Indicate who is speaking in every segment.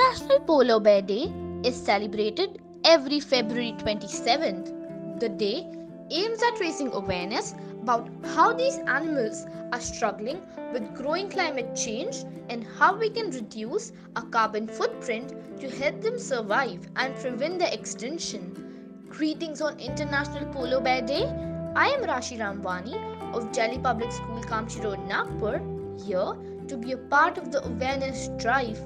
Speaker 1: International Polar Bear Day is celebrated every February 27th. The day aims at raising awareness about how these animals are struggling with growing climate change and how we can reduce our carbon footprint to help them survive and prevent their extinction. Greetings on International Polar Bear Day. I am Rashi Ramwani of Delhi Public School, Kamptee Road, Nagpur, here to be a part of the awareness drive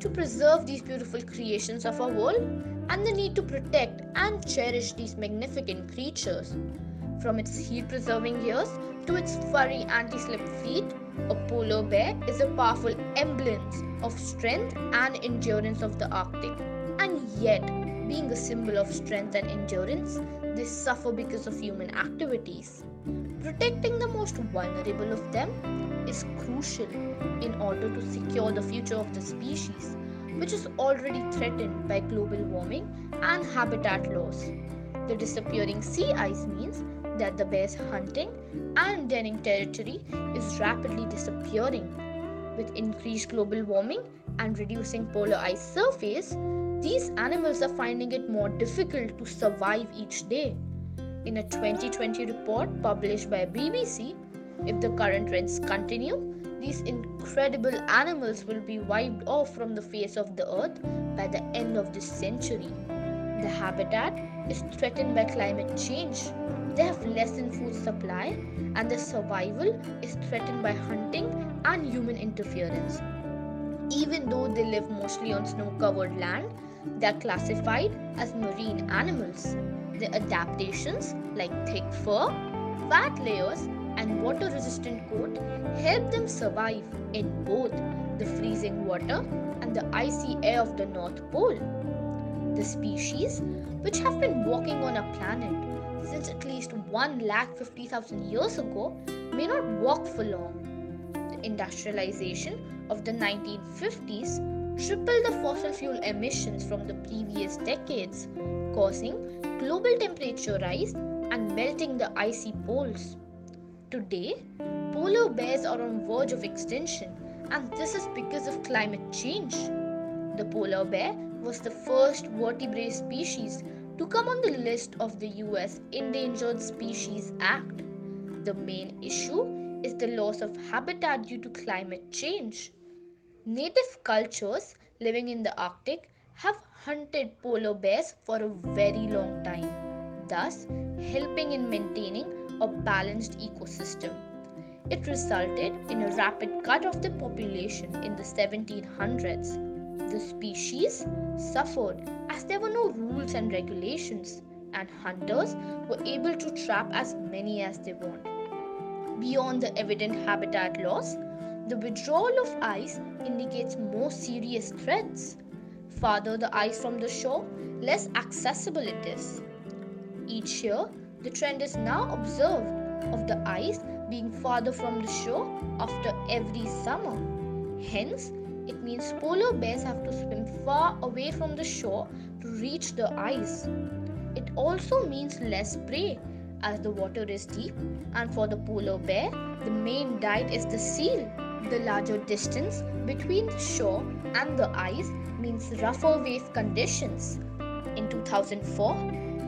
Speaker 1: to preserve these beautiful creations of our world and the need to protect and cherish these magnificent creatures. From its heat preserving ears to its furry anti slip feet, a polar bear is a powerful emblem of strength and endurance of the Arctic. And yet, being a symbol of strength and endurance, they suffer because of human activities. Protecting the most vulnerable of them is crucial in order to secure the future of the species, which is already threatened by global warming and habitat loss. The disappearing sea ice means that the bear's hunting and denning territory is rapidly disappearing. With increased global warming and reducing polar ice surface, these animals are finding it more difficult to survive each day. In a 2020 report published by BBC, if the current trends continue, these incredible animals will be wiped off from the face of the earth by the end of this century. The habitat is threatened by climate change. They have lessened food supply, and their survival is threatened by hunting and human interference. Even though they live mostly on snow covered land, they are classified as marine animals. Their adaptations, like thick fur, fat layers, and water resistant coat, help them survive in both the freezing water and the icy air of the North Pole. The species, which have been walking on our planet since at least 1,50,000 years ago, may not walk for long. The industrialization of the 1950s tripled the fossil fuel emissions from the previous decades, causing global temperature rise and melting the icy poles. Today, polar bears are on verge of extinction and this is because of climate change. The polar bear was the first vertebrate species to come on the list of the US Endangered Species Act. The main issue is the loss of habitat due to climate change. Native cultures living in the Arctic have hunted polar bears for a very long time, thus helping in maintaining a balanced ecosystem. It resulted in a rapid cut of the population in the 1700s. The species suffered as there were no rules and regulations, and hunters were able to trap as many as they want. Beyond the evident habitat loss, the withdrawal of ice indicates more serious threats. Farther the ice from the shore, less accessible it is. Each year, the trend is now observed of the ice being farther from the shore after every summer. Hence, it means polar bears have to swim far away from the shore to reach the ice. It also means less prey as the water is deep, and for the polar bear, the main diet is the seal. The larger distance between the shore and the ice means rougher wave conditions. In 2004,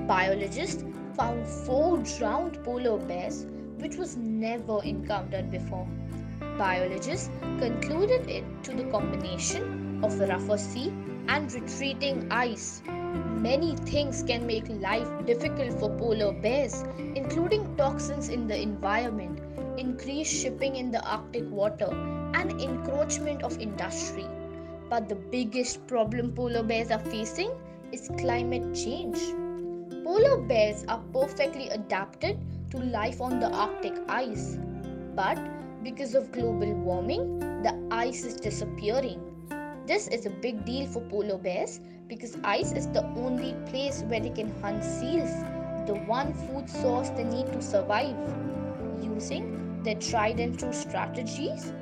Speaker 1: biologists found four drowned polar bears, which was never encountered before. Biologists concluded it to the combination of rougher sea and retreating ice. Many things can make life difficult for polar bears, including toxins in the environment increased shipping in the Arctic water, and encroachment of industry. But the biggest problem polar bears are facing is climate change. Polar bears are perfectly adapted to life on the Arctic ice. But because of global warming, the ice is disappearing. This is a big deal for polar bears because ice is the only place where they can hunt seals, the one food source they need to survive. Using their tried and true strategies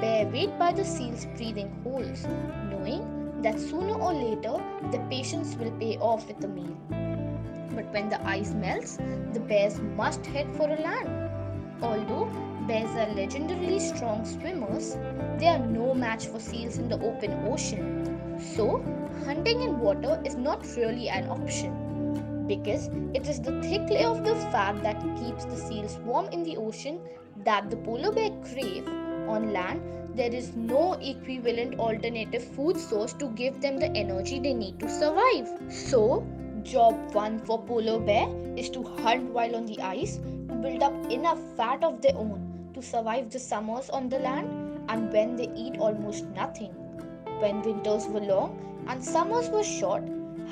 Speaker 1: bear wait by the seal's breathing holes, knowing that sooner or later the patience will pay off with a meal. But when the ice melts, the bears must head for a land. Although bears are legendarily strong swimmers, they are no match for seals in the open ocean. So, hunting in water is not really an option because it is the thick layer of the fat that keeps the seals warm in the ocean that the polar bear crave on land. There is no equivalent alternative food source to give them the energy they need to survive. So job 1 for polar bear is to hunt while on the ice to build up enough fat of their own to survive the summers on the land and when they eat almost nothing. When winters were long and summers were short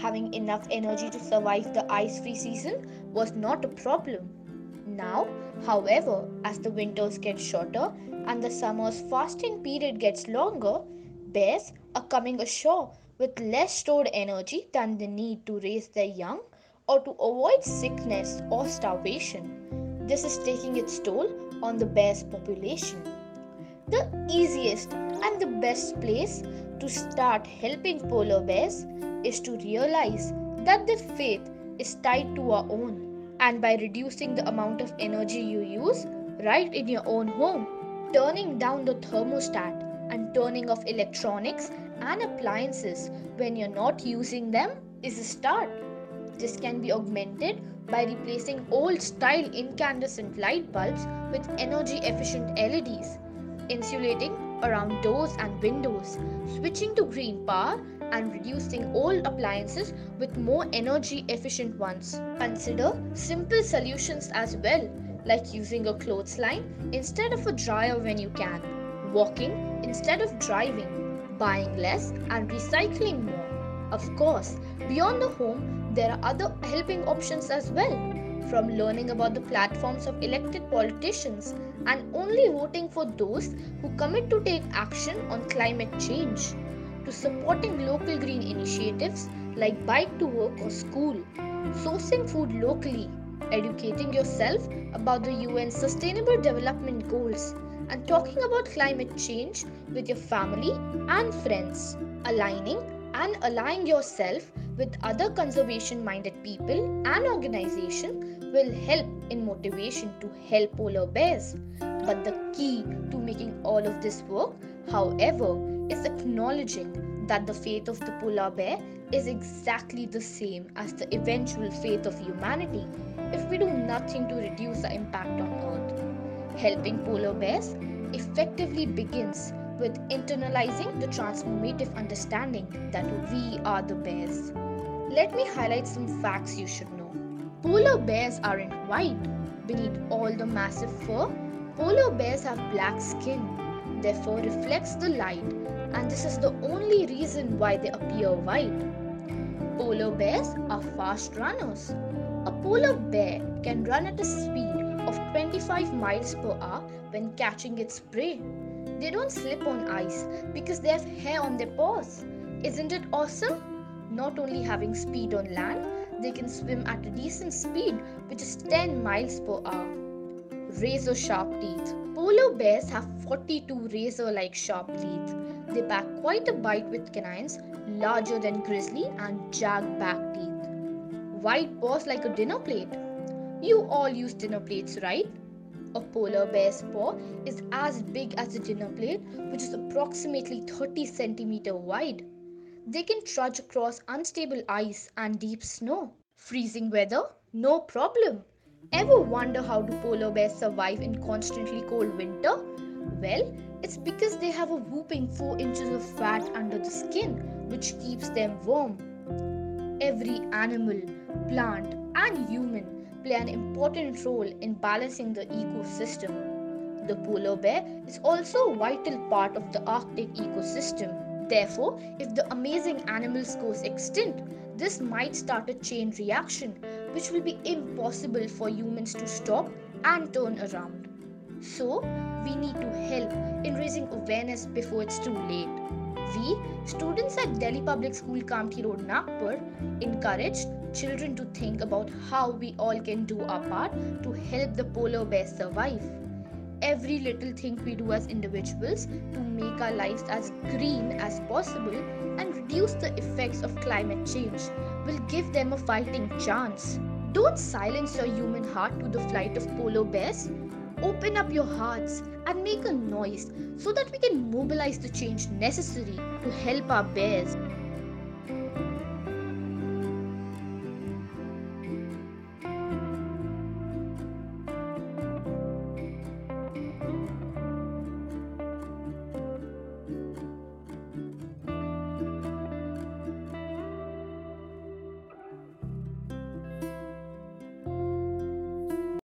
Speaker 1: having enough energy to survive the ice free season was not a problem. Now, however, as the winters get shorter and the summer's fasting period gets longer, bears are coming ashore with less stored energy than they need to raise their young or to avoid sickness or starvation. This is taking its toll on the bear's population. The easiest and the best place to start helping polar bears is to realize that their faith is tied to our own. And by reducing the amount of energy you use right in your own home, turning down the thermostat and turning off electronics and appliances when you're not using them is a start. This can be augmented by replacing old style incandescent light bulbs with energy efficient LEDs, insulating around doors and windows, switching to green power and reducing old appliances with more energy efficient ones. Consider simple solutions as well, like using a clothesline instead of a dryer when you can, walking instead of driving, buying less and recycling more. Of course, beyond the home, there are other helping options as well. From learning about the platforms of elected politicians and only voting for those who commit to take action on climate change. To supporting local green initiatives like Bike to Work or School, sourcing food locally, educating yourself about the UN Sustainable Development Goals, and talking about climate change with your family and friends, aligning and aligning yourself with other conservation minded people and organizations will help in motivation to help polar bears. But the key to making all of this work, however, is acknowledging that the fate of the polar bear is exactly the same as the eventual fate of humanity if we do nothing to reduce the impact on Earth. Helping polar bears effectively begins with internalizing the transformative understanding that we are the bears. Let me highlight some facts you should know. Polar bears aren't white. Beneath all the massive fur, polar bears have black skin, therefore reflects the light and this is the only reason why they appear white. Polar bears are fast runners. A polar bear can run at a speed of 25 miles per hour when catching its prey. They don't slip on ice because they have hair on their paws. Isn't it awesome? Not only having speed on land, they can swim at a decent speed, which is 10 miles per hour. Razor sharp teeth. Polar bears have 42 razor like sharp teeth. They pack quite a bite with canines larger than grizzly and jagged back teeth. White paws like a dinner plate. You all use dinner plates, right? A polar bear's paw is as big as a dinner plate, which is approximately 30 centimeter wide. They can trudge across unstable ice and deep snow. Freezing weather? No problem. Ever wonder how do polar bears survive in constantly cold winter? Well, it's because they have a whooping 4 inches of fat under the skin, which keeps them warm. Every animal, plant, and human play an important role in balancing the ecosystem. The polar bear is also a vital part of the Arctic ecosystem. Therefore, if the amazing animals goes extinct, this might start a chain reaction which will be impossible for humans to stop and turn around. So, we need to help in raising awareness before it's too late. We, students at Delhi Public School Kamptee Road, Nagpur, encouraged children to think about how we all can do our part to help the polar bear survive. Every little thing we do as individuals to make our lives as green as possible and reduce the effects of climate change will give them a fighting chance. Don't silence your human heart to the flight of polar bears open up your hearts and make a noise so that we can mobilize the change necessary to help our bears.